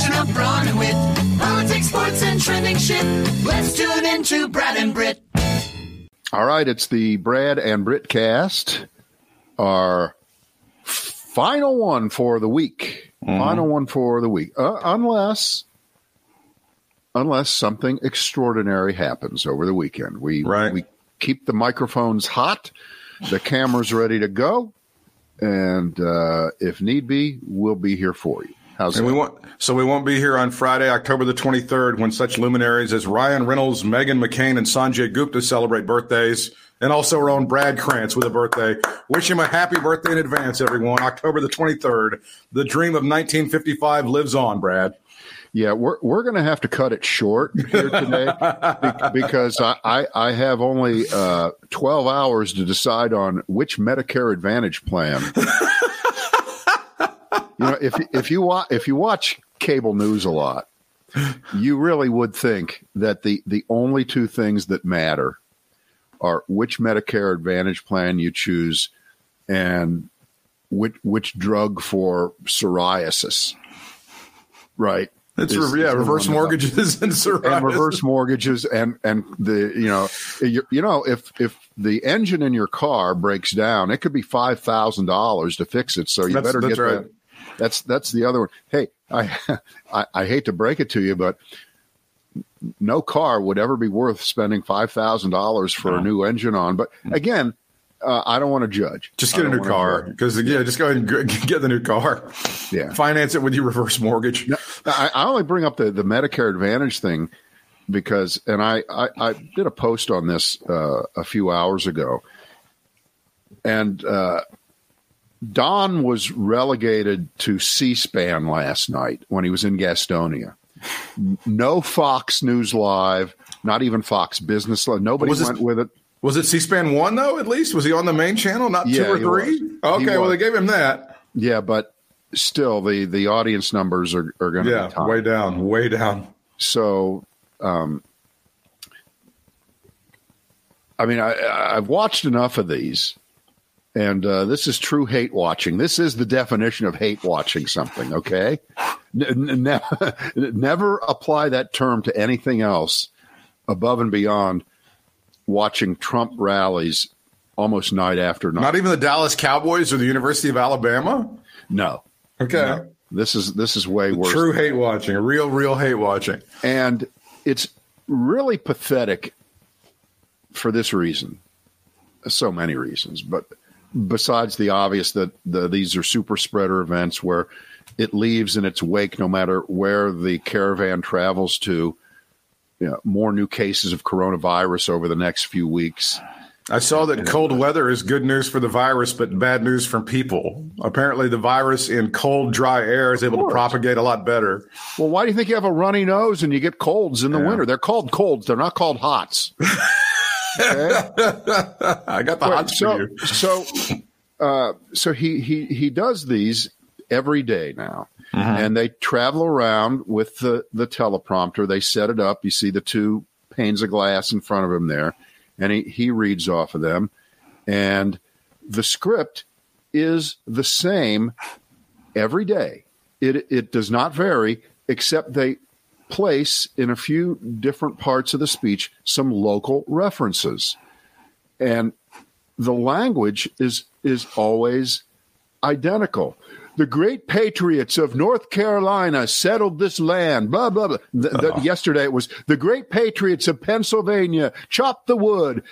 combination of brawn and wit. Politics, sports, and trending shit. Let's tune into Brad and Britt. All right, it's the Brad and Britt cast. Our final one for the week. Final one for the week. Uh, unless unless something extraordinary happens over the weekend. We Right. we keep the microphones hot, the cameras ready to go, and uh, if need be, we'll be here for you. How's And that? we want so we won't be here on Friday, October the 23rd, when such luminaries as Ryan Reynolds, Meghan McCain, and Sanjay Gupta celebrate birthdays, and also our own Brad Krantz with a birthday. Wish him a happy birthday in advance, everyone. October the 23rd. The dream of 1955 lives on, Brad. Yeah, we're we're going to have to cut it short here today because I, I, I have only uh, twelve hours to decide on which Medicare Advantage plan. you know, if if you watch if you watch cable news a lot, you really would think that the the only two things that matter are which Medicare Advantage plan you choose and which which drug for psoriasis. Right. It's is yeah, reverse mortgages and psoriasis. and reverse mortgages and and the you know you, you know if if the engine in your car breaks down it could be five thousand dollars to fix it so you That's- better that's get right. that that's that's the other one. Hey I, I i hate to break it to you but no car would ever be worth spending five thousand dollars for a new engine on. But again uh, i don't want to judge. Just get a new car because yeah, just go ahead and get the new car. Yeah. finance it with your reverse mortgage. I, I only bring up the, the Medicare Advantage thing because, and I, I, I did a post on this uh, a few hours ago, and uh, Don was relegated to C-SPAN last night when he was in Gastonia. No Fox News Live, not even Fox Business Live. Nobody Was went with it. Was it C-SPAN one though? At least was he on the main channel, not Yeah, two or three? was. Okay, well they gave him that. Yeah, but still, the the audience numbers are, are going to Yeah, way down, way down. So, um, I mean, I, I've watched enough of these, and uh, this is true hate watching. This is the definition of hate watching something. Okay, N- n- ne- never apply that term to anything else above and beyond watching Trump rallies almost night after night. Not even the Dallas Cowboys or the University of Alabama. no. Okay, No. This is this is way worse. true hate watching, real, real hate watching. And it's really pathetic for this reason. So many reasons, but besides the obvious that the, these are super spreader events where it leaves in its wake, no matter where the caravan travels to, you know, more new cases of coronavirus over the next few weeks. I saw that cold weather is good news for the virus, but bad news for people. Apparently, the virus in cold, dry air is able to propagate a lot better. Well, why do you think you have a runny nose and you get colds in the Yeah. winter? They're called colds. They're not called hots. Okay? I got the hots so, for you. So, uh, so he he he does these every day now, and they travel around with the the teleprompter. They set it up. You see the two panes of glass in front of him there, and he he reads off of them, and the script is the same every day. It it does not vary, except they place in a few different parts of the speech some local references and the language is is always identical. The great patriots of North Carolina settled this land. Blah blah blah. The- the- Yesterday it was the great patriots of Pennsylvania chopped the wood,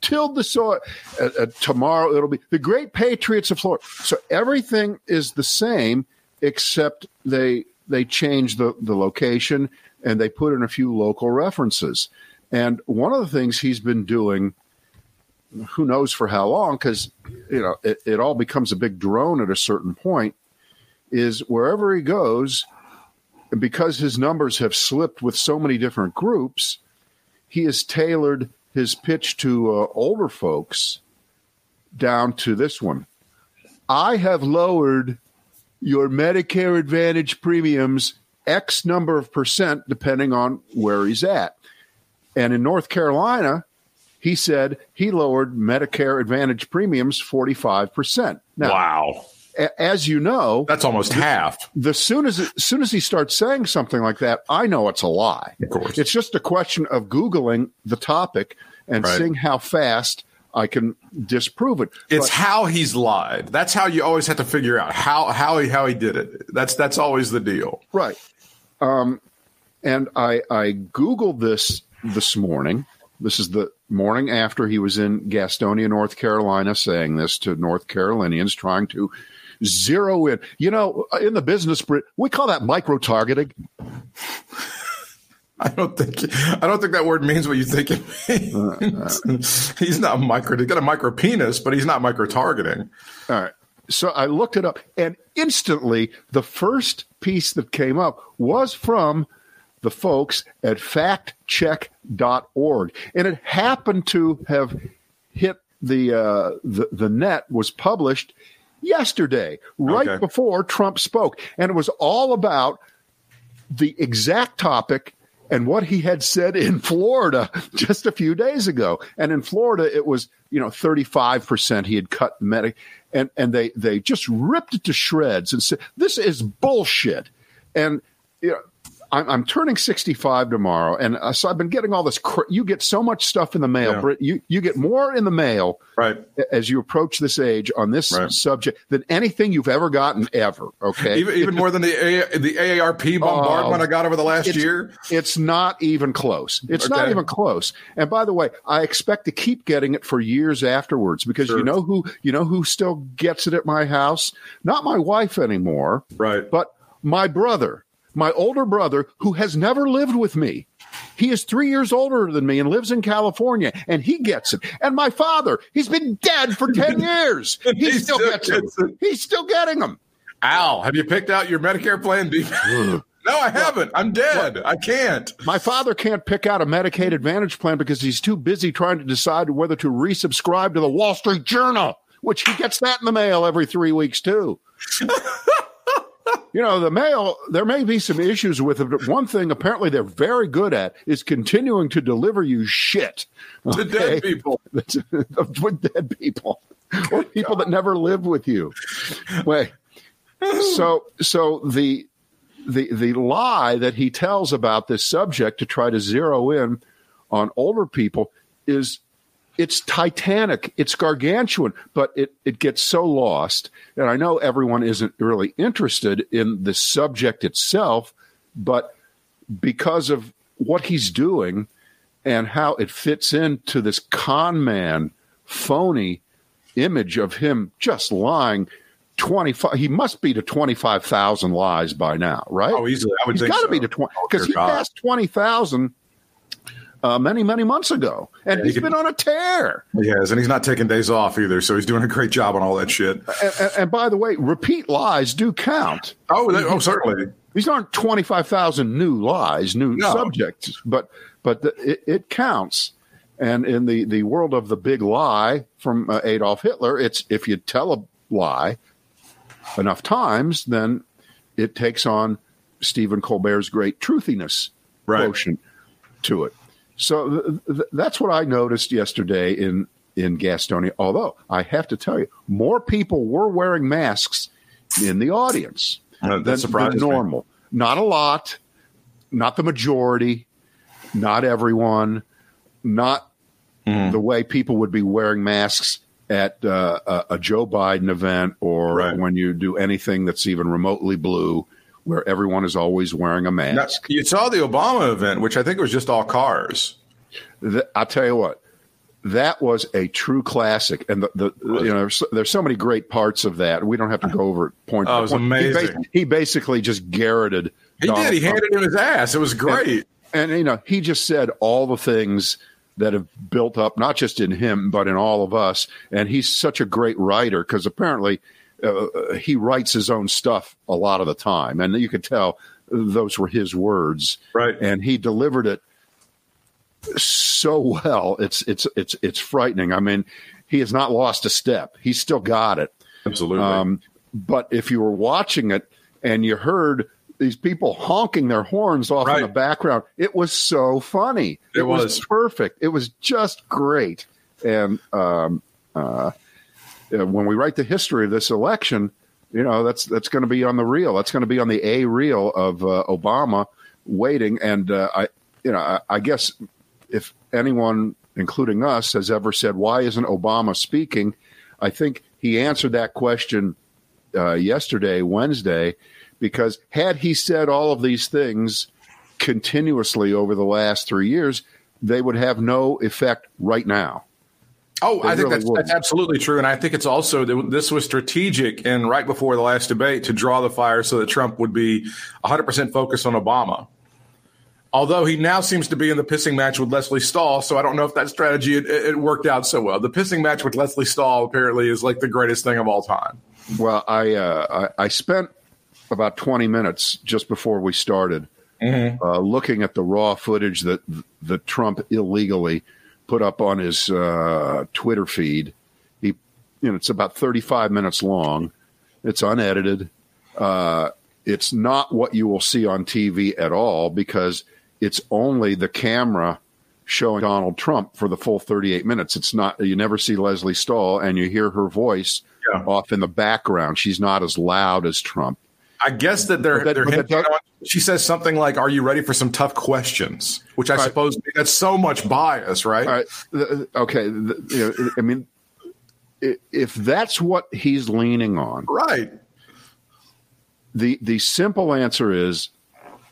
tilled the soil. Uh, uh, tomorrow it'll be the great patriots of Florida. So everything is the same, except they they change the the location and they put in a few local references. And one of the things he's been doing who knows for how long because you know it, it all becomes a big drone at a certain point is wherever he goes because his numbers have slipped with so many different groups he has tailored his pitch to uh, older folks down to this one i have lowered your medicare advantage premiums x number of percent depending on where he's at and in north carolina he said he lowered Medicare Advantage premiums 45%. Now, Wow. a- as you know, That's almost half. the soon as as soon as he starts saying something like that, I know it's a lie. Of course. It's just a question of googling the topic and Right. seeing how fast I can disprove it. It's But- how he's lied. That's how you always have to figure out how how he how he did it. That's that's always the deal. right. Um, and I I googled this this morning. This is the morning after he was in Gastonia, North Carolina, saying this to North Carolinians, trying to zero in. You know, in the business, we call that micro targeting. I don't think I don't think that word means what you think it means. he's not micro. He's got a micro penis, but he's not micro targeting. All right. So I looked it up, and instantly the first piece that came up was from the folks at factcheck.org. And it happened to have hit the, uh, the, the net, was published yesterday, right Okay. before Trump spoke. And it was all about the exact topic and what he had said in Florida just a few days ago. And in Florida, it was you know thirty five percent he had cut medic, and and they they just ripped it to shreds and said this is bullshit. And you know. I'm, I'm turning 65 tomorrow, and uh, so I've been getting all this. Cr- you get so much stuff in the mail, Yeah. Britt. You you get more in the mail Right. as you approach this age on this Right. subject than anything you've ever gotten ever. Okay, Even even more than the A, the AARP bombardment Oh, I got over the last it's, year. It's not even close. It's not even close. And by the way, I expect to keep getting it for years afterwards because Sure. you know who you know who still gets it at my house? Not my wife anymore, Right. but my brother, my older brother who has never lived with me. He is three years older than me and lives in California, and he gets it. And my father, he's been dead for 10 years. He, He still, still gets, gets them. it. He's still getting them. Al, have you picked out your Medicare plan? You- no, I haven't. I'm dead. I can't. My father can't pick out a Medicaid Advantage plan because he's too busy trying to decide whether to resubscribe to the Wall Street Journal, which he gets that in the mail every three weeks too. you know, the mail, there may be some issues with it, but one thing apparently they're very good at is continuing to deliver you shit. To Okay? dead people. With dead people or people that never lived with you. Wait. So, so the the the lie that he tells about this subject to try to zero in on older people is it's titanic it's gargantuan but it it gets so lost and i know everyone isn't really interested in the subject itself but because of what he's doing and how it fits into this con man phony image of him just lying 25 he must be to 25,000 lies by now right Oh, easily. I would He's think got to so. be to 20 Oh, because he God. passed 20,000 uh, many many months ago and Yeah, he he's could- been on a tear He has, and he's not taking days off either, so he's doing a great job on all that shit. and, and- and by the way repeat lies do count Oh, that, oh, certainly. these aren't 25,000 new lies new No. subjects but but the, it, it counts and in the the world of the big lie from uh, Adolf Hitler it's if you tell a lie enough times then it takes on Stephen Colbert's great truthiness Right. quotient to it so th- th- that's what I noticed yesterday in in Gastonia although I have to tell you more people were wearing masks in the audience Uh, that than, than me. normal. Not a lot, not the majority, not everyone, not Mm-hmm. the way people would be wearing masks at uh, a, a Joe Biden event or Right. when you do anything that's even remotely blue, where everyone is always wearing a Now, mask. you saw the Obama event, which I think was just all cars. Th- I'll tell you what. That was a true classic, and the, the you know there's, there's so many great parts of that. We don't have to go over it point. Oh, it was point. He bas- amazing. He, basically just garroted. He Donald did. He Trump. handed him his ass. It was great. and you know he just said all the things that have built up not just in him but in all of us and he's such a great writer because apparently uh, he writes his own stuff a lot of the time and you could tell those were his words Right. and he delivered it so well it's it's it's it's frightening i mean he has not lost a step he's still got it Absolutely. um, but if you were watching it and you heard these people honking their horns off in the background, it was so funny. It was. perfect. It was just great. And um, uh, uh, when we write the history of this election, you know that's that's going to be on the reel. That's going to be on the A reel of uh, Obama waiting. And uh, I, you know, I, I guess if anyone, including us, has ever said why isn't Obama speaking, I think he answered that question uh, yesterday, Wednesday, because had he said all of these things continuously over the last three years, they would have no effect right now. Oh, They I think really that's, that's absolutely true, and I think it's also this was strategic and right before the last debate to draw the fire so that Trump would be 100 percent focused on Obama. Although he now seems to be in the pissing match with Lesley Stahl, so I don't know if that strategy it, it worked out so well. The pissing match with Lesley Stahl apparently is like the greatest thing of all time. Well, I uh, I, I spent about twenty minutes just before we started uh, looking at the raw footage that the Trump illegally put up on his uh, Twitter feed. He, you know, it's about thirty five minutes long. It's unedited. Uh, it's not what you will see on TV at all because it's only the camera showing Donald Trump for the full 38 minutes. It's not, you never see Lesley Stahl and you hear her voice Yeah. off in the background. She's not as loud as Trump. I guess that they're, that- they're that on, she says something like, "Are you ready for some tough questions?" Which I Right. suppose that's so much bias, right? All right. th- Okay. You know, I mean, if that's what he's leaning on, Right. the the simple answer is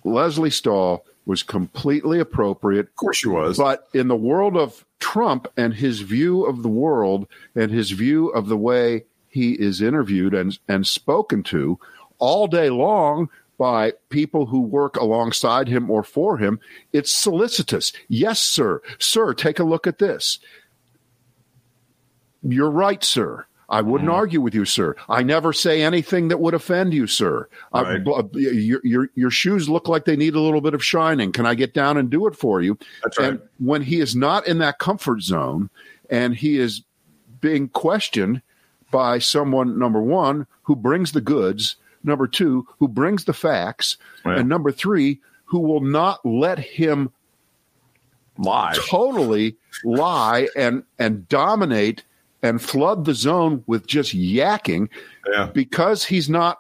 Lesley Stahl was completely appropriate Of course, she was. But in the world of Trump and his view of the world and his view of the way he is interviewed and, and spoken to all day long by people who work alongside him or for him, it's solicitous. Yes, sir. Sir, take a look at this. You're right, sir. I wouldn't hmm. argue with you, sir. I never say anything that would offend you, sir. Right. bl- uh, your, your, your shoes look like they need a little bit of shining. Can I get down and do it for you? That's right. And when he is not in that comfort zone and he is being questioned by someone, number one, who brings the goods, number two, who brings the facts, Yeah. and number three, who will not let him lie totally lie and and dominate and flood the zone with just yakking Yeah. because he's not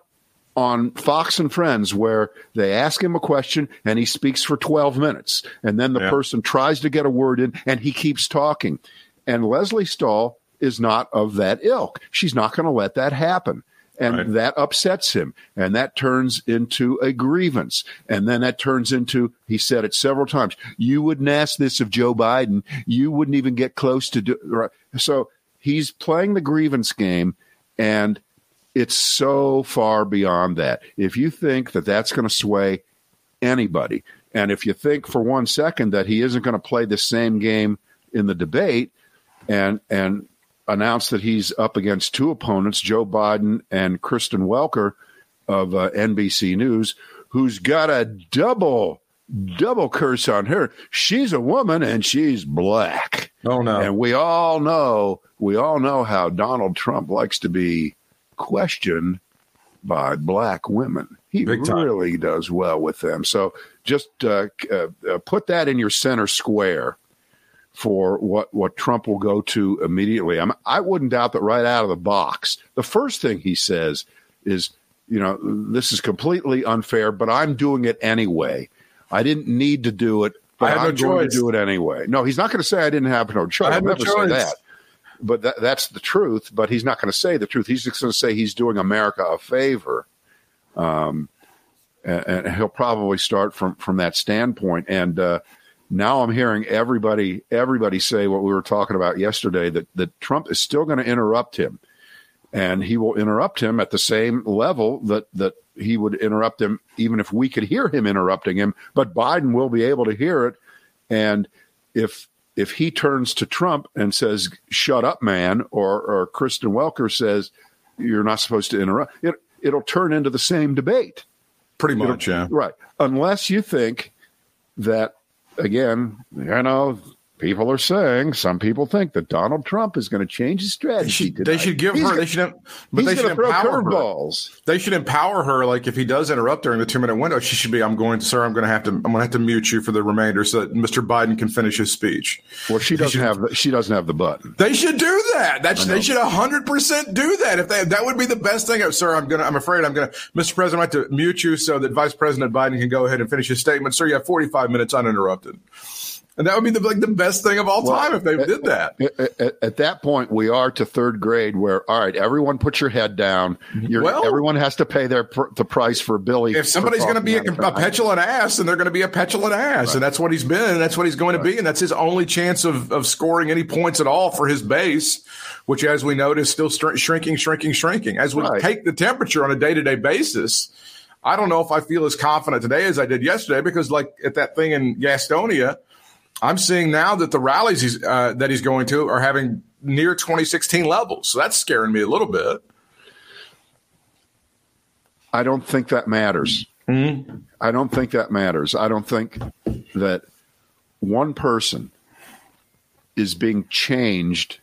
on Fox and Friends where they ask him a question and he speaks for 12 minutes and then the Yeah. person tries to get a word in and he keeps talking. And Lesley Stahl is not of that ilk. She's not going to let that happen. And Right. that upsets him. And that turns into a grievance. And then that turns into, he said it several times, you wouldn't ask this of Joe Biden. You wouldn't even get close to do right. So he's playing the grievance game. And it's so far beyond that. If you think that that's going to sway anybody, and if you think for one second that he isn't going to play the same game in the debate and and announce that he's up against two opponents, Joe Biden and Kristen Welker of uh, NBC News, who's got a double double curse on her. She's a woman and she's black. Oh no. And we all know, we all know how Donald Trump likes to be questioned by black women. He really does well with them. So just uh, uh, uh, put that in your center square for what, what Trump will go to immediately. I'm, I wouldn't doubt that right out of the box, the first thing he says is, you know, this is completely unfair, but I'm doing it anyway. I didn't need to do it, but I had no I'm going choice. to do it anyway. No, he's not going to say I didn't have no choice. I I'll no never say choice. that. But that, that's the truth. But he's not going to say the truth. He's just going to say he's doing America a favor. Um, and, and he'll probably start from from that standpoint. And uh, now I'm hearing everybody everybody say what we were talking about yesterday that that Trump is still going to interrupt him, and he will interrupt him at the same level that that he would interrupt him even if we could hear him interrupting him. But Biden will be able to hear it, and if if he turns to Trump and says "Shut up, man," or or Kristen Welker says you're not supposed to interrupt, it it'll turn into the same debate. Pretty much, yeah. Right. Unless you think that, again, you know, people are saying, some people think that Donald Trump is going to change his They strategy. should, they should give He's her. gonna- They should. But he's they should empower her. curveballs. They should empower her. Like if he does interrupt during the two minute window, she should be. I'm going, to, sir. I'm going to have to. I'm going to have to mute you for the remainder so that Mr. Biden can finish his speech. Well, she doesn't should- have the, she doesn't have the button. They should do that. That's they should hundred percent do that. If they, that would be the best thing. Oh, Sir, I'm gonna. I'm afraid I'm gonna. Mr. President, I have to mute you so that Vice President Biden can go ahead and finish his statement. Sir, you have 45 minutes uninterrupted. And that would be the like the best thing of all time if they did that. At, at- at that point, we are to third grade, where all right, everyone, put your head down. Mm-hmm. You're, Well- everyone has to pay their pr- the price for Billy. If somebody's going to be a, a petulant ass, then they're going to be a petulant ass, and that's what he's been, and that's what he's going to be, and that's his only chance of of scoring any points at all for his base, which, as we note, is still str- shrinking, shrinking, shrinking. As we Right. take the temperature on a day to day basis, I don't know if I feel as confident today as I did yesterday because, like at that thing in Gastonia, I'm seeing now that the rallies he's, uh, that he's going to are having near 2016 levels, so that's scaring me a little bit. I don't think that matters. I don't think that matters. I don't think that one person is being changed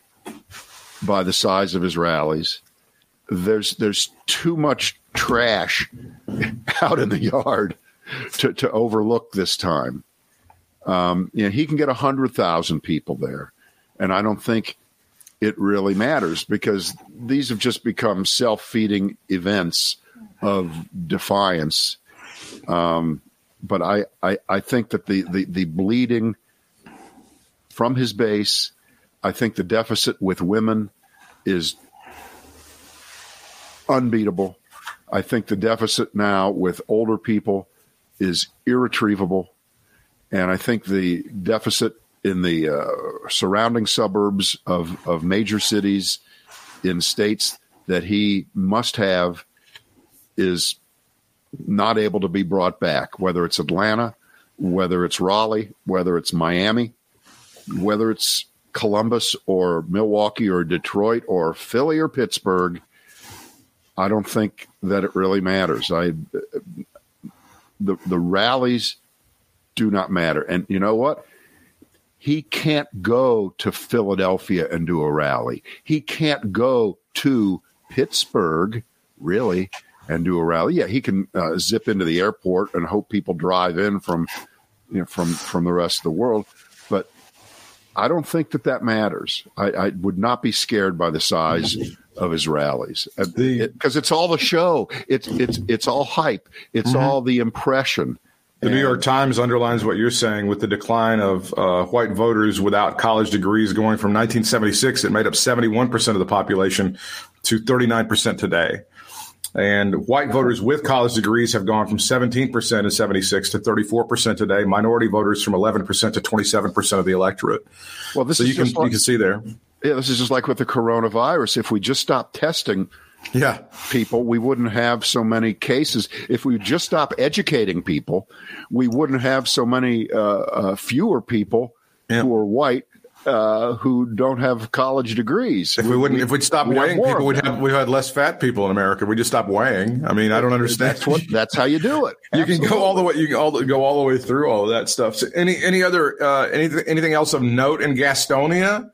by the size of his rallies. There's there's too much trash out in the yard to, to overlook this time. Um, you know, he can get a hundred thousand people there, and I don't think it really matters because these have just become self-feeding events of defiance. Um, but I, I, I think that the, the, the bleeding from his base, I think the deficit with women is unbeatable. I think the deficit now with older people is irretrievable. And I think the deficit in the uh, surrounding suburbs of, of major cities in states that he must have is not able to be brought back, whether it's Atlanta, whether it's Raleigh, whether it's Miami, whether it's Columbus or Milwaukee or Detroit or Philly or Pittsburgh. I don't think that it really matters. I the the rallies do not matter. And you know what? He can't go to Philadelphia and do a rally. He can't go to Pittsburgh, really, and do a rally. Yeah, he can uh, zip into the airport and hope people drive in from, you know, from from the rest of the world. But I don't think that that matters. I, I would not be scared by the size of his rallies because it's all the show. It's it's it's all hype. It's all the impression. The New York Times underlines what you're saying with the decline of uh, white voters without college degrees going from 1976, it made up 71% of the population, to 39% today. And white voters with college degrees have gone from 17% in 76 to 34% today. Minority voters from 11% to 27% of the electorate. Well, this So is you can like, you can see there. yeah, this is just like with the coronavirus. If we just stop testing Yeah. people, we wouldn't have so many cases. If we just stop educating people, we wouldn't have so many uh, uh, fewer people Yeah. who are white uh, who don't have college degrees. If we wouldn't, if we'd stop have weighing people, we'd have we had less fat people in America. We just stop weighing. I mean, I don't understand. That's what. That's how you do it. You can go all the way. You can all, go all the way through all of that stuff. So any any other uh, anything anything else of note in Gastonia?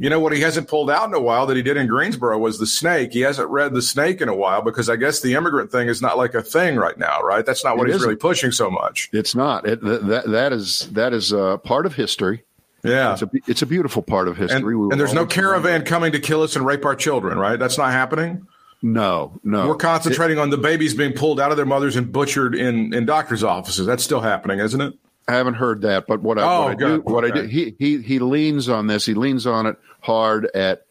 You know what he hasn't pulled out in a while that he did in Greensboro was the snake. He hasn't read the snake in a while because I guess the immigrant thing is not like a thing right now, right? That's not what It he's really isn't. pushing so much. It's not. It, that that is that is uh, part of history. Yeah. It's a it's a beautiful part of history. And, We and there's no caravan coming to kill us and rape our children, right? That's not happening. No, no. We're concentrating on the babies being pulled out of their mothers and butchered in, in doctors' offices. That's still happening, isn't it? I haven't heard that, but what I, Oh, what I do, what I do, he he he leans on this. He leans on it hard at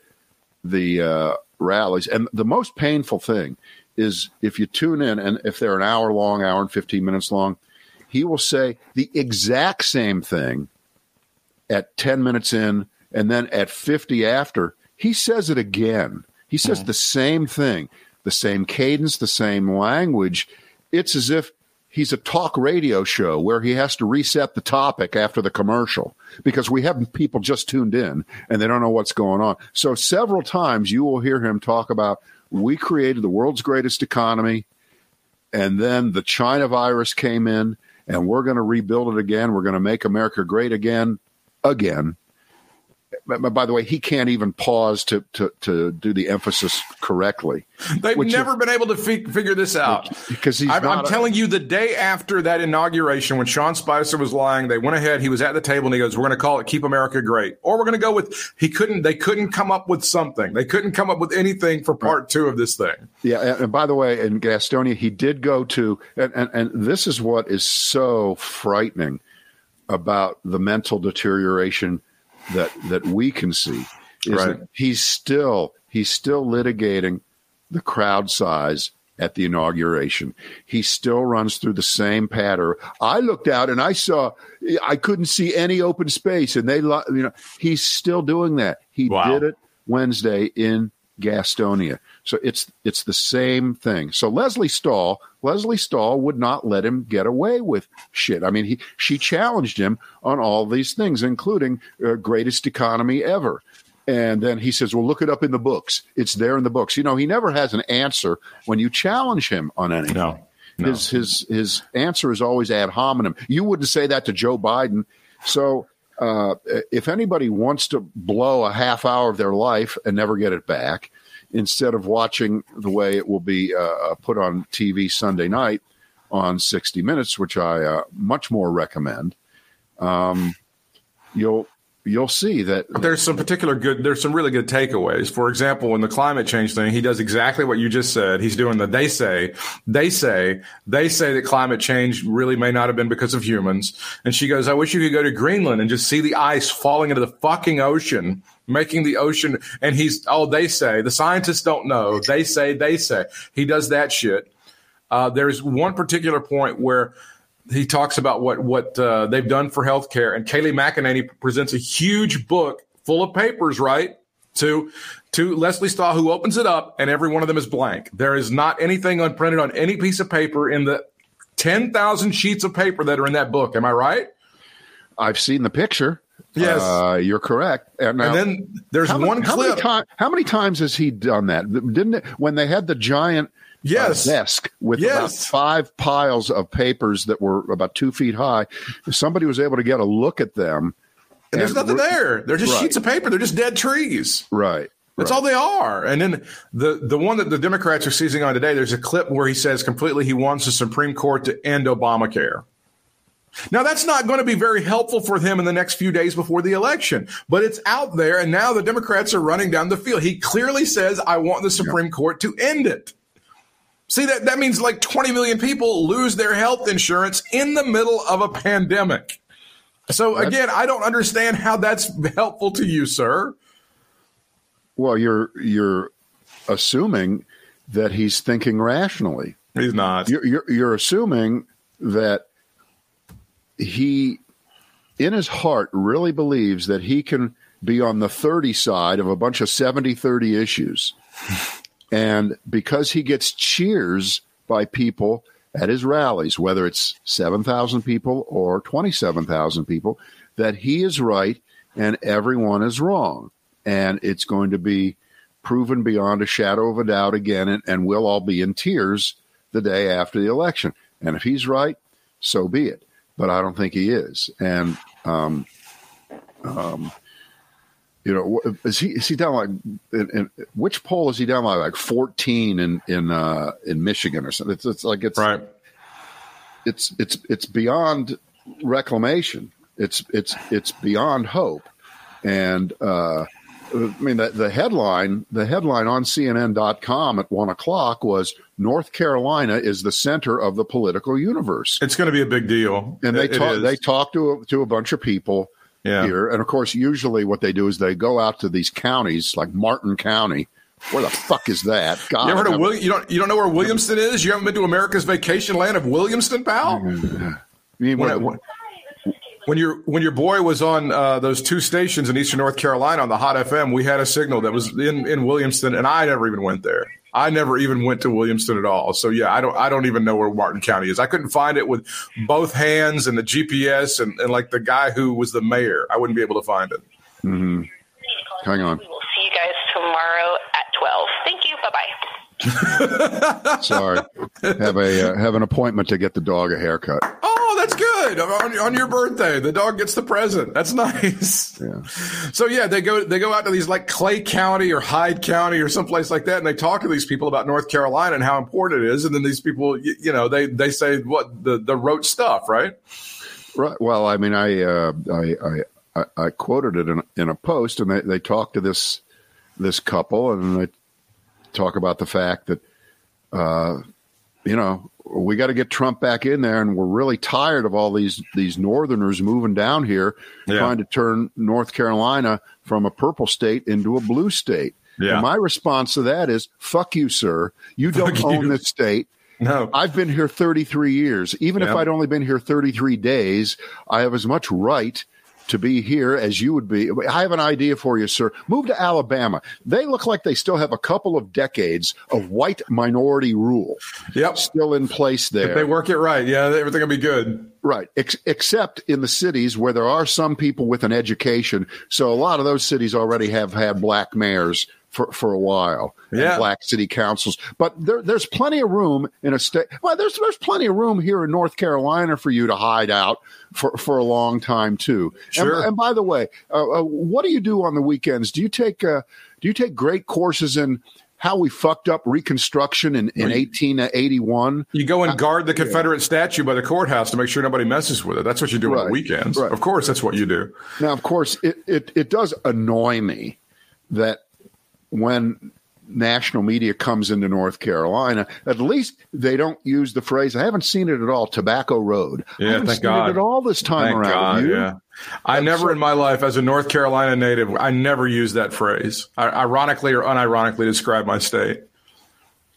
the uh, rallies, and the most painful thing is if you tune in, and if they're an hour long, hour and fifteen minutes long, he will say the exact same thing at ten minutes in, and then at fifty after. He says it again. He says the same thing, the same cadence, the same language. It's as if he's a talk radio show where he has to reset the topic after the commercial because we have people just tuned in and they don't know what's going on. So several times you will hear him talk about we created the world's greatest economy and then the China virus came in and we're going to rebuild it again. We're going to make America great again again. By the way, he can't even pause to to, to do the emphasis correctly. They've never is, been able to fi- figure this out because he's. I'm, I'm a, telling you, the day after that inauguration, when Sean Spicer was lying, they went ahead. He was at the table and he goes, "We're going to call it Keep America Great," or we're going to go with. He couldn't. They couldn't come up with something. They couldn't come up with anything for part two of this thing. Yeah, and by the way, in Gastonia, he did go to, and, and, and this is what is so frightening about the mental deterioration that that we can see is right. that he's still he's still litigating the crowd size at the inauguration. He still runs through the same pattern. I looked out and I saw I couldn't see any open space, and they you know he's still doing that. He wow. did it Wednesday in Gastonia. So it's it's the same thing. So Lesley Stahl, Lesley Stahl would not let him get away with shit. I mean, he she challenged him on all these things, including uh, greatest economy ever. And then he says, "Well, look it up in the books. It's there in the books." You know, he never has an answer when you challenge him on anything. No. no. His his his answer is always ad hominem. You wouldn't say that to Joe Biden. So uh, if anybody wants to blow a half hour of their life and never get it back, instead of watching the way it will be uh, uh put on TV Sunday night on 60 Minutes, which I uh, much more recommend, um, you'll you'll see that there's some particular good there's some really good takeaways. For example in the climate change thing he does exactly what you just said. He's doing the they say they say they say that climate change really may not have been because of humans. And she goes i wish you could go to greenland and just see the ice falling into the fucking ocean making the ocean and he's oh they say the scientists don't know. They say they say. He does that shit. Uh, there's one particular point where he talks about what what uh, they've done for healthcare, and Kayleigh McEnany presents a huge book full of papers, right? To to Lesley Stahl, who opens it up, and every one of them is blank. There is not anything unprinted on any piece of paper in the ten thousand sheets of paper that are in that book. Am I right? I've seen the picture. Yes, uh, you're correct. And, now, and then there's one how clip. Many time, how many times has he done that? Didn't it, when they had the giant yes. desk with yes. about five piles of papers that were about two feet high. If somebody was able to get a look at them. And, and there's nothing there. They're just right. sheets of paper. They're just dead trees. Right. That's right. all they are. And then the the one that the Democrats are seizing on today, there's a clip where he says completely he wants the Supreme Court to end Obamacare. Now, that's not going to be very helpful for him in the next few days before the election, but it's out there. And now the Democrats are running down the field. He clearly says, I want the Supreme yeah. Court to end it. See that that means like 20 million people lose their health insurance in the middle of a pandemic. So again, I don't understand how that's helpful to you, sir. Well, you're you're assuming that he's thinking rationally. He's not. You're, you're, you're assuming that he, in his heart, really believes that he can be on the 30 side of a bunch of 70 30 issues. And because he gets cheers by people at his rallies, whether it's 7,000 people or 27,000 people, that he is right and everyone is wrong. And it's going to be proven beyond a shadow of a doubt again, and, and we'll all be in tears the day after the election. And if he's right, so be it. But I don't think he is. And um, um, you know, is he is he down like in, in, which poll is he down by like fourteen in in uh, in Michigan or something? It's, it's like it's right. It's it's it's beyond reclamation. It's it's it's beyond hope, and uh, I mean the, the headline the headline on CNN.com at one o'clock was North Carolina is the center of the political universe. It's going to be a big deal, and they talk they talk to a, to a bunch of people yeah. here. And of course, usually what they do is they go out to these counties like Martin County. Where the fuck is that? God, you ever heard of William? You don't you don't know where Williamston is? You haven't been to America's vacation land of Williamston, pal? I mean, when, when, when your when your boy was on uh, those two stations in Eastern North Carolina on the Hot FM, we had a signal that was in in Williamston, and I never even went there. I never even went to Williamston at all. So yeah, I don't I don't even know where Martin County is. I couldn't find it with both hands and the GPS and, and like the guy who was the mayor. I wouldn't be able to find it. Mm-hmm. Hang on. We will see you guys tomorrow at twelve. Thank you. Bye bye. Sorry, have a uh, have an appointment to get the dog a haircut. Oh, that's good. good on, on your birthday. The dog gets the present. That's nice. Yeah. So yeah, they go they go out to these like Clay County or Hyde County or someplace like that, and they talk to these people about North Carolina and how important it is. And then these people, you, you know, they they say what the the rote stuff, right? Right. Well, I mean, I uh, I, I I quoted it in, in a post, and they they talk to this this couple, and they talk about the fact that uh, you know we got to get Trump back in there, and we're really tired of all these these Northerners moving down here, Yeah. trying to turn North Carolina from a purple state into a blue state. Yeah. And my response to that is, "Fuck you, sir. You don't own this state." No. I've been here 33 years. Even if I'd only been here 33 days, I have as much right to be here as you would be. I have an idea for you, sir. Move to Alabama. They look like they still have a couple of decades of white minority rule Yep. still in place there. If they work it right, yeah, everything will be good. Right. Ex- except in the cities where there are some people with an education. So a lot of those cities already have had black mayors for, for a while. Yeah. black city councils. But there, there's plenty of room in a state. Well, there's, there's plenty of room here in North Carolina for you to hide out for, for a long time too. Sure. And, and by the way, uh, uh, what do you do on the weekends? Do you take, uh, do you take great courses in how we fucked up Reconstruction in, in 1881? You go and guard the Confederate statue by the courthouse to make sure nobody messes with it. That's what you do on the weekends. Right. Of course, that's what you do. Now, of course, it, it, it does annoy me that when national media comes into North Carolina, at least they don't use the phrase, I haven't seen it at all, Tobacco Road. I Yeah, haven't thank seen God. it at all this time Thank around. God, yeah. I never in my life, as a North Carolina native, I never used that phrase. I, ironically or unironically, describe my state.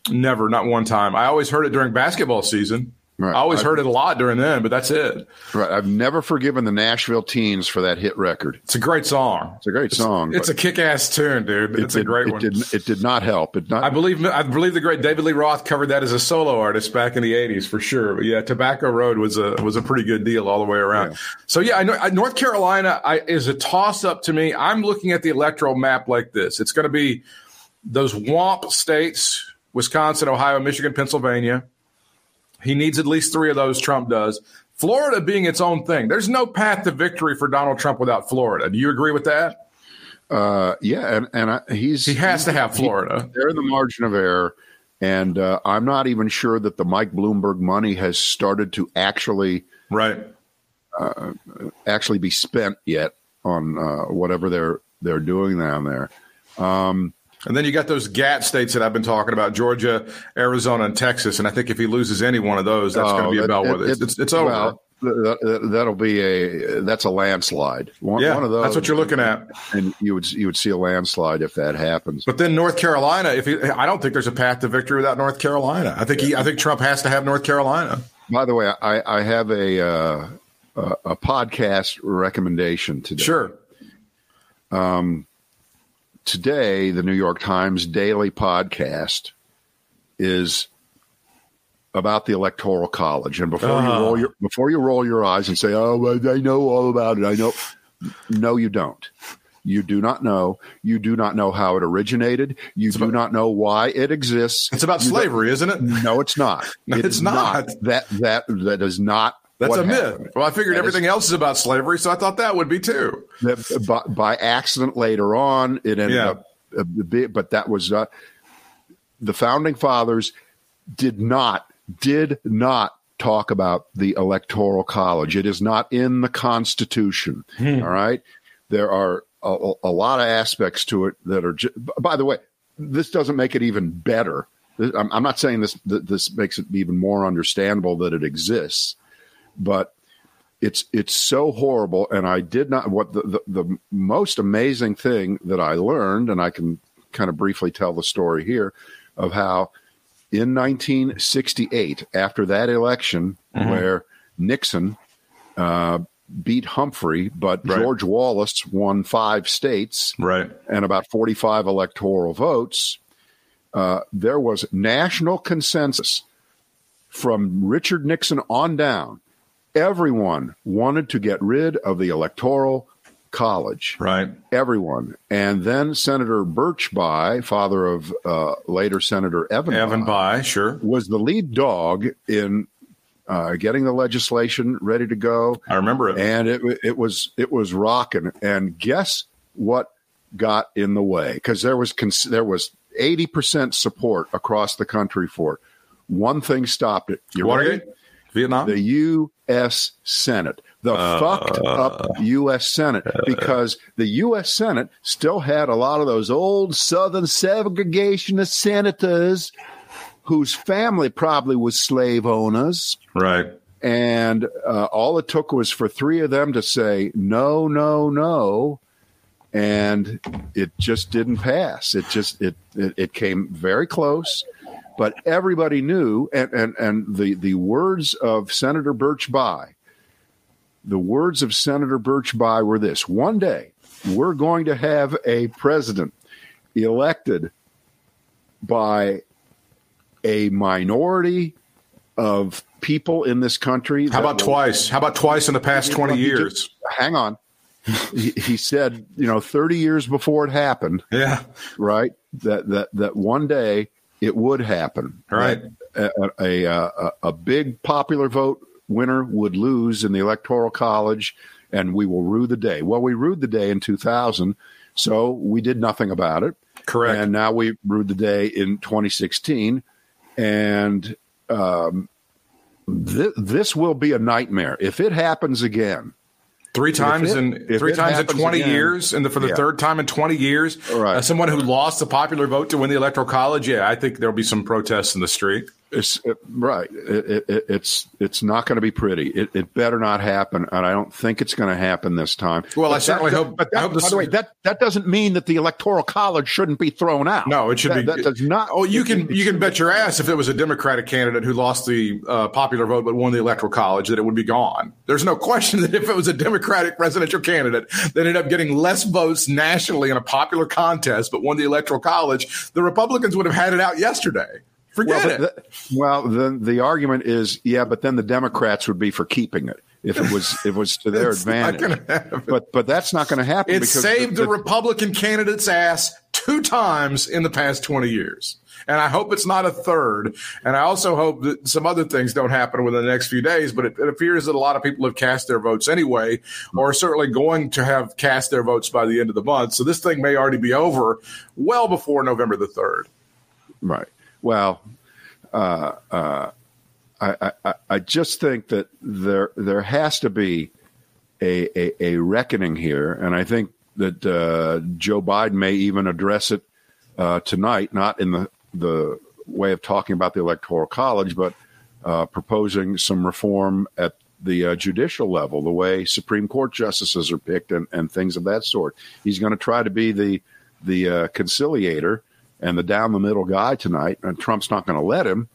Never, not one time. I always heard it during basketball season. Right. I always I- heard it a lot during then, but that's it. Right. I've never forgiven the Nashville teens for that hit record. It's a great song. It's a great song. It's a kick-ass tune, dude. it It's a did- great it one. Did, it did not help. It not, I believe I believe the great David Lee Roth covered that as a solo artist back in the '80s for sure. But yeah, Tobacco Road was a was a pretty good deal all the way around. Yeah. So yeah, I know I, North Carolina I, is a toss up to me. I'm looking at the electoral map like this. It's going to be those WAMP states: Wisconsin, Ohio, Michigan, Pennsylvania. He needs at least three of those. Trump does. Florida being its own thing. There's no path to victory for Donald Trump without Florida. Do you agree with that? uh, yeah, and, and I, he's He has to have Florida. They're in the margin of error. And uh, I'm not even sure that the Mike Bloomberg money has started to actually Right. actually be spent yet on uh, whatever they're they're doing down there. And then you got those GATT states that I've been talking about: Georgia, Arizona, and Texas. And I think if he loses any one of those, that's going to Oh, be a bellwether. it- It's, it's, it's over. well, th- th- that'll be a that's a landslide. One, yeah, one of those. that's what you're looking at. and you would you would see a landslide if that happens. But then North Carolina, if he, I don't think there's a path to victory without North Carolina. I think he, I think Trump has to have North Carolina. By the way, I, I have a uh, a, a podcast recommendation today. Sure. Today the New York Times daily podcast is about the electoral college. And before you Ah. roll your before you roll your eyes and say oh well, I know all about it I know no you don't. You do not know. You do not know how it originated. You do about- not know why it exists. It's about You slavery, isn't it? no it's not. No, It it's is not. that that that is not That's a myth. Well, I figured That everything else is about slavery, so I thought that would be too. by, by accident later on it ended Yeah. up a bit but that was uh, the founding fathers did not did not talk about the electoral college it is not in the constitution Hmm. all right there are a, a lot of aspects to it that are ju- by the way this doesn't make it even better i'm, I'm not saying this this makes it even more understandable that it exists but it's it's so horrible and i did not what the, the the most amazing thing that i learned and i can kind of briefly tell the story here of how in 1968 after that election where nixon uh, beat humphrey but Right. george wallace won five states Right. and about 45 electoral votes, uh, there was national consensus from Richard Nixon on down. Everyone wanted to get rid of the electoral college. Right. Everyone. And then Senator Birch Birchby, father of uh, later Senator Evan, Evan Bayh, sure. was the lead dog in uh, getting the legislation ready to go. I remember it. and it it was it was rocking. And guess what got in the way? Because there was cons- there was eighty percent support across the country for it. One thing stopped it. You ready? Vietnam. The U.S. Senate, the fucked up U.S. Senate, because the U.S. Senate still had a lot of those old Southern segregationist senators whose family probably was slave owners. right. And uh, all it took was for three of them to say, no, no, no. And it just didn't pass. It just, it, it, it came very close. But everybody knew, and, and, and the, the words of Senator Birch Bayh, the words of Senator Birch Bayh were this one day, we're going to have a president elected by a minority of people in this country. How about twice? How about twice in the past 20 years? just- hang on. he, he said, you know, 30 years before it happened, Yeah. right? That that that one day it would happen. Right. A, a, a, a big popular vote winner would lose in the electoral college, and we will rue the day. Well, we rued the day in 2000, so we did nothing about it. Correct. And now we rued the day in 2016, and um, th- this will be a nightmare if it happens again. Three times it- in three times in twenty again- years, and the, for the Yeah. third time in twenty years, Right. someone who lost the popular vote to win the electoral college, yeah, I think there'll be some protests in the street. It's it, right. It, it, it's it's not going to be pretty. It, it better not happen, and I don't think it's going to happen this time. Well, I certainly that- hope- But that, hope this- by the way, that that doesn't mean that the electoral college shouldn't be thrown out. No, it should That- be. That does not. Oh, you can you can bet your ass if it was a Democratic candidate who lost the uh, popular vote but won the electoral college that it would be gone. There's no question that if it was a Democratic presidential candidate that ended up getting less votes nationally in a popular contest but won the electoral college, the Republicans would have had it out yesterday. Forget Well, it. the, well, then the argument is, yeah, but then the Democrats would be for keeping it if it was if it was to their advantage. But but that's not going to happen. It saved the, the- Republican candidate's ass two times in the past 20 years. And I hope it's not a third. And I also hope that some other things don't happen within the next few days. But it, it appears that a lot of people have cast their votes anyway, or are certainly going to have cast their votes by the end of the month. So this thing may already be over well before November the 3rd. Right. Well, uh, uh, I, I, I just think that there there has to be a, a, a reckoning here, and I think that uh, Joe Biden may even address it uh, tonight, not in the the way of talking about the electoral college, but uh, proposing some reform at the uh, judicial level, the way Supreme Court justices are picked, and, and things of that sort. He's going to try to be the the conciliator and the down the middle guy tonight, and Trump's not going to let him,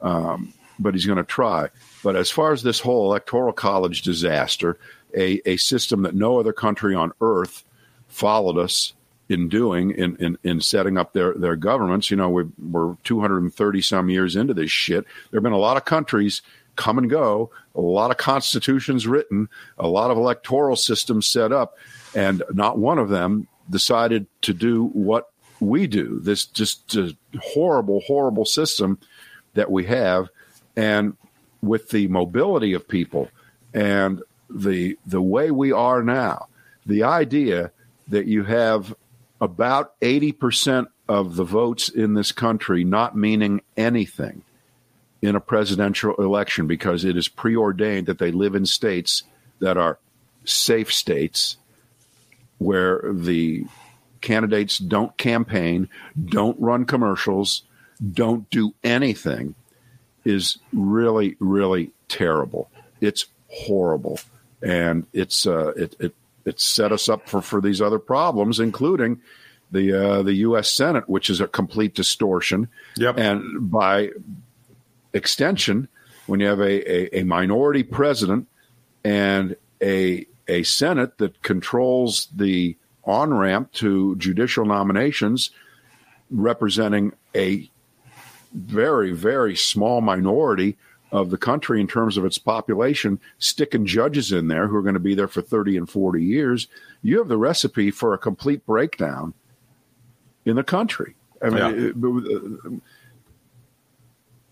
um, but he's going to try. But as far as this whole electoral college disaster, a, a system that no other country on earth followed us in doing in, in, in setting up their, their governments. You know, we're, we're 230 some years into this shit. There have been a lot of countries come and go, a lot of constitutions written, a lot of electoral systems set up, and not one of them decided to do what we do. This just uh, horrible, horrible system that we have, and with the mobility of people and the the way we are now, the idea that you have about 80% of the votes in this country not meaning anything in a presidential election because it is preordained that they live in states that are safe states where the candidates don't campaign, don't run commercials, don't do anything is really, really terrible. It's horrible, and it's uh, it it it set us up for for these other problems, including the uh, the U.S. Senate, which is a complete distortion. Yep. And by extension, when you have a, a, a minority president and a a Senate that controls the on ramp to judicial nominations, representing a very, very small minority of the country in terms of its population, sticking judges in there who are going to be there for 30 and 40 years, you have the recipe for a complete breakdown in the country. I mean, Yeah. it-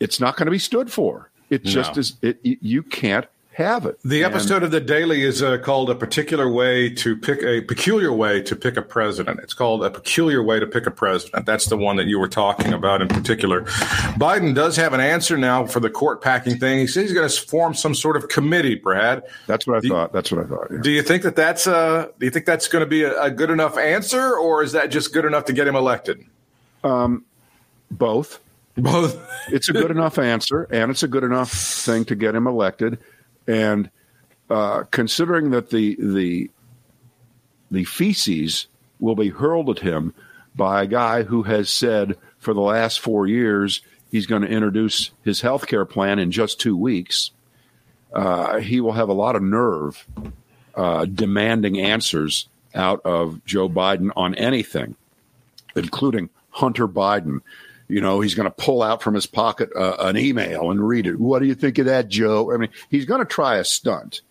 it's not going to be stood for. It just No. is. It, you can't have it. The And- episode of the Daily is uh, called "A Particular Way to Pick a Peculiar Way to Pick a President." It's called "A Peculiar Way to Pick a President." That's the one that you were talking about in particular. Biden does have an answer now for the court packing thing. He says he's going to form some sort of committee. Brad, That's what I Do- thought. That's what I thought. yeah. do you think that that's uh, do you think that's going to be a, a good enough answer, or is that just good enough to get him elected? Both. Both. It's a good enough answer, and it's a good enough thing to get him elected. And uh, considering that the the the feces will be hurled at him by a guy who has said for the last four years he's going to introduce his health care plan in just two weeks, uh, he will have a lot of nerve uh, demanding answers out of Joe Biden on anything, including Hunter Biden. You know, he's going to pull out from his pocket uh, an email and read it. What do you think of that, Joe? I mean, he's going to try a stunt.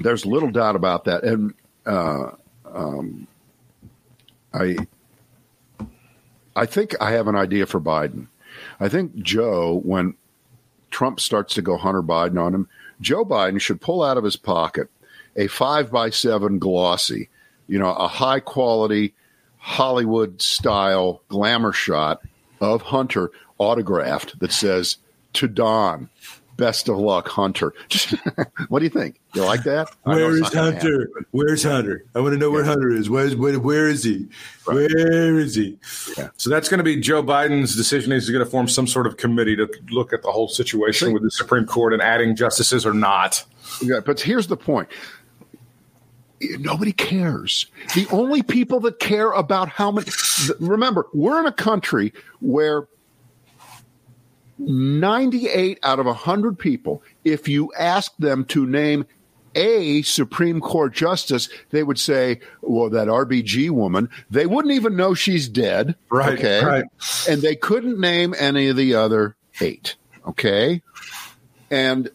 There's little doubt about that. And uh, um, I, I think I have an idea for Biden. I think Joe, when Trump starts to go Hunter Biden on him, Joe Biden should pull out of his pocket a five by seven glossy, you know, a high quality Hollywood style glamour shot of Hunter autographed that says to Don, best of luck, Hunter. What do you think? You like that? Where is Hunter? it's not happen. Where's Hunter? I want to know where Hunter is. Where's where, where is he? Where is he? Yeah. So that's going to be Joe Biden's decision. He's going to form some sort of committee to look at the whole situation with the Supreme Court and adding justices or not. Yeah, but here's the point. Nobody cares. The only people that care about how many. Remember, we're in a country where 98 out of 100 people, if you ask them to name a Supreme Court justice, they would say, well, that RBG woman, they wouldn't even know she's dead. Right, Okay. right. And they couldn't name any of the other eight. Okay. And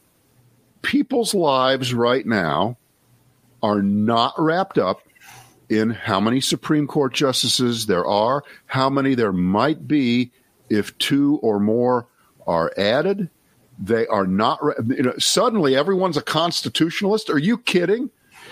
people's lives right now are not wrapped up in how many Supreme Court justices there are, how many there might be if two or more are added. They are not. You know, suddenly, everyone's a constitutionalist. Are you kidding?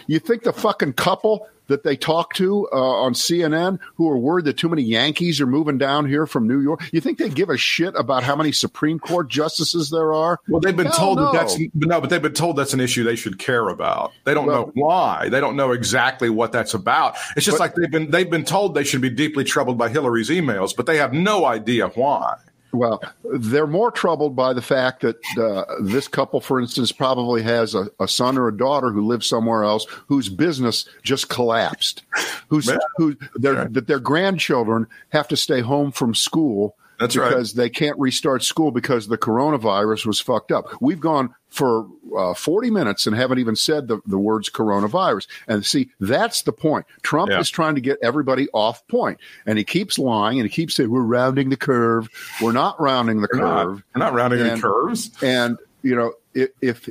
You think the fucking couple that they talk to uh, on CNN, who are worried that too many Yankees are moving down here from New York, you think they give a shit about how many Supreme Court justices there are? Well, they've been Hell told no. that that's no, but they've been told that's an issue they should care about. They don't Well- know why. They don't know exactly what that's about. It's just But- like they've been they've been told they should be deeply troubled by Hillary's emails, but they have no idea why. Well, they're more troubled by the fact that uh, this couple, for instance, probably has a, a son or a daughter who lives somewhere else whose business just collapsed, who's Yeah. who their, that their grandchildren have to stay home from school That's right. because they can't restart school because the coronavirus was fucked up. We've gone for uh, 40 minutes and haven't even said the, the words coronavirus. And see, that's the point. Trump Yeah. is trying to get everybody off point. and he keeps lying and he keeps saying we're rounding the curve. We're not rounding the We're not, curve. we're not rounding any And- curves. And you know, if, if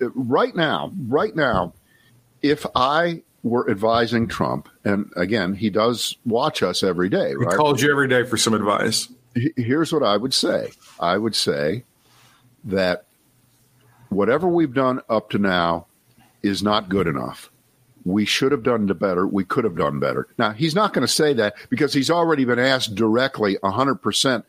right now, right now, if I were advising Trump, and again, he does watch us every day, He right? calls you every day for some advice. Here's what I would say. I would say that whatever we've done up to now is not good enough. We should have done better. We could have done better. Now, he's not going to say that because he's already been asked directly 100%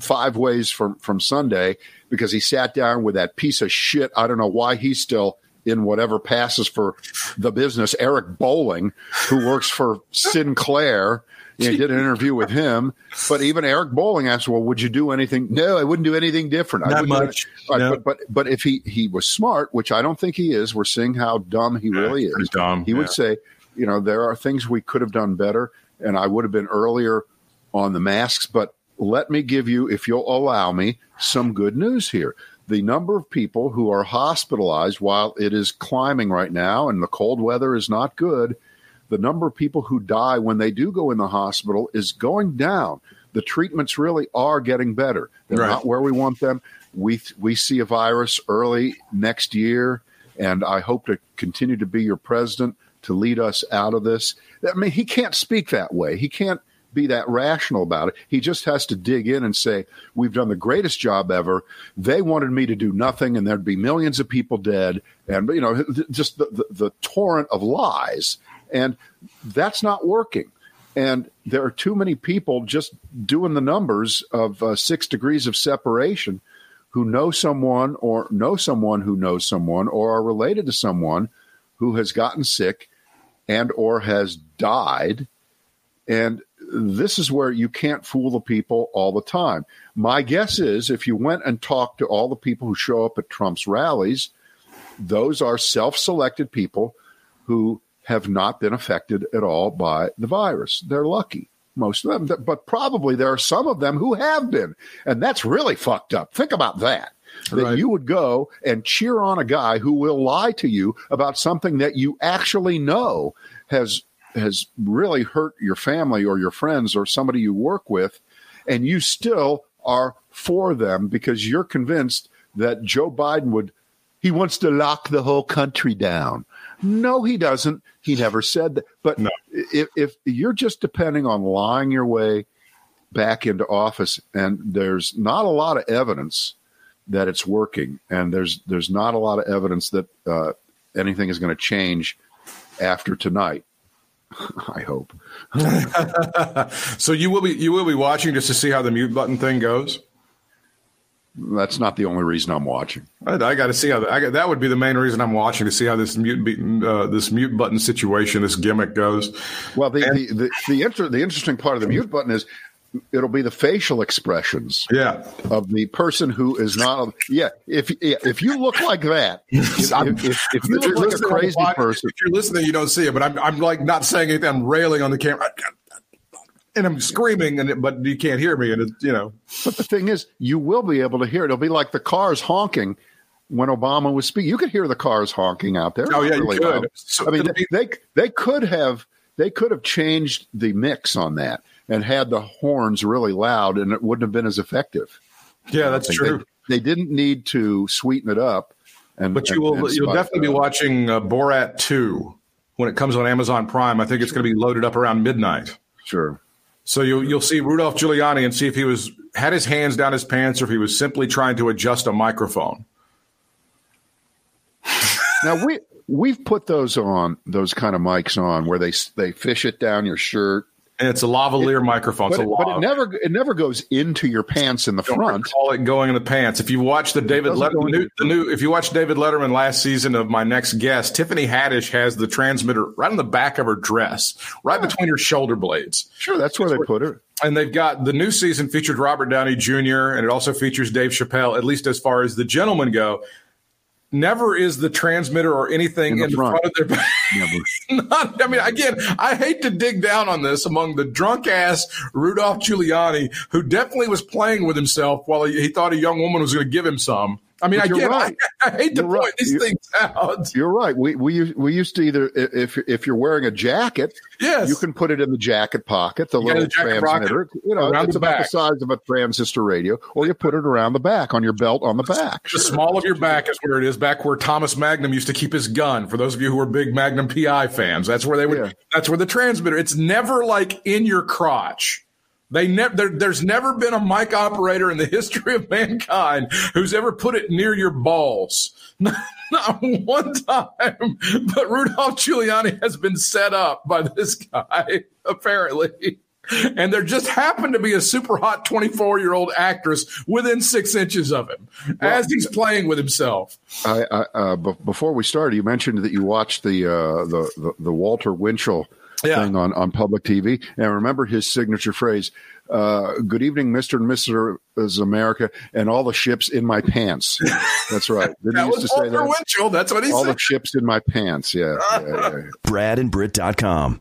five ways from, from Sunday because he sat down with that piece of shit. I don't know why he's still in whatever passes for the business, Eric Bolling, who works for Sinclair. You know, did an interview with him, but even Eric Bolling asked, "Well, would you do anything?" No, I wouldn't do anything different. I Not wouldn't much, Right, no. But but but if he he was smart, which I don't think he is, we're seeing how dumb he really is. dumb, He yeah. would say, you know, there are things we could have done better, and I would have been earlier on the masks. But let me give you, if you'll allow me, some good news here. The number of people who are hospitalized, while it is climbing right now, and the cold weather is not good, the number of people who die when they do go in the hospital is going down. The treatments really are getting better. They're Right. not where we want them. We we see a virus early next year, and I hope to continue to be your president to lead us out of this. I mean, he can't speak that way. He can't be that rational about it. He just has to dig in and say, "We've done the greatest job ever. They wanted me to do nothing, and there'd be millions of people dead, and you know, just the, the, the torrent of lies." And that's not working. And there are too many people just doing the numbers of uh, six degrees of separation who know someone or know someone who knows someone or are related to someone who has gotten sick and or has died and this is where you can't fool the people all the time my guess is if you went and talked to all the people who show up at Trump's rallies those are self-selected people who have not been affected at all by the virus they're lucky most of them but probably there are some of them who have been and that's really fucked up think about that that Right. you would go and cheer on a guy who will lie to you about something that you actually know has has really hurt your family or your friends or somebody you work with and you still are for them because you're convinced that Joe Biden would he wants to lock the whole country down. No, he doesn't. He never said that. But No. if, if you're just depending on lying your way back into office, and there's not a lot of evidence that it's working, and there's there's not a lot of evidence that uh, anything is going to change after tonight. I hope. So you will be you will be watching just to see how the mute button thing goes. That's not the only reason I'm watching. I, I got to see how I got, that would be the main reason I'm watching to see how this mute uh, this mute button situation, this gimmick goes. Well, the the the the, inter- the interesting part of the mute button is it'll be the facial expressions Yeah, of the person who is not. Yeah, if yeah, if you look like that, if, if, if, if you look like a crazy pod- person, If you're listening, you don't see it, but I'm I'm like not saying anything. I'm railing on the camera, and I'm screaming, and it, but you can't hear me, and it, you know. but the thing is, you will be able to hear it. It'll be like the cars honking when Obama was speaking. You could hear the cars honking out there. Oh yeah, you could. So I mean, they, they they could have they could have changed the mix on that and had the horns really loud, and it wouldn't have been as effective. yeah, that's true. They, they didn't need to sweeten it up. And But you will and you'll definitely be watching uh, Borat two when it comes on Amazon Prime. I think it's going to be loaded up around midnight. Sure. So you'll you'll see Rudolph Giuliani and see if he was had his hands down his pants or if he was simply trying to adjust a microphone. Now we we've put those on those kind of mics on where they they fish it down your shirt, And it's a lavalier microphone. but, a it, but it never it never goes into your pants in the don't front. recall it going in the pants. If you watch the David doesn't Let- go the new, the new, if you watch David Letterman last season of My Next Guest, Tiffany Haddish has the transmitter right on the back of her dress, right between her shoulder blades. Sure, that's where they put it. And they've got the new season featured Robert Downey Jr. and it also features Dave Chappelle, at least as far as the gentlemen go. Never is the transmitter or anything In in the the, front. front. of their Never. Not, I mean, again, I hate to dig down on this among the drunk ass Rudolph Giuliani, who definitely was playing with himself while he, he thought a young woman was going to give him some. I mean, But again, right. I, I hate to You're point right. these You- things out. You're right. We we we used to either if if you're wearing a jacket, Yes. you can put it in the jacket pocket, the Yeah, little the jacket pocket transmitter. You know, it's the about back. the size of a transistor radio, or you put it around the back on your belt on the back. The small of your back is where it is, back where Thomas Magnum used to keep his gun. For those of you who are big Magnum PI fans, that's where they would. Yeah. That's where the transmitter. It's never like in your crotch. They never. There, there's never been a mic operator in the history of mankind who's ever put it near your balls. Not, one time. But Rudolph Giuliani has been set up by this guy, apparently. And there just happened to be a super hot 24 year old actress within six inches of him as he's playing with himself. I, I uh, b- before we started, you mentioned that you watched the uh, the, the the Walter Winchell Yeah. thing on on public TV, and I remember his signature phrase. Uh, good evening, Mr. and Mrs. America, and all the ships in my pants. That's right. That used was to say Walter that? Winchell. That's what he All said. the ships in my pants. Yeah. yeah, yeah, yeah. bradandbritt.com.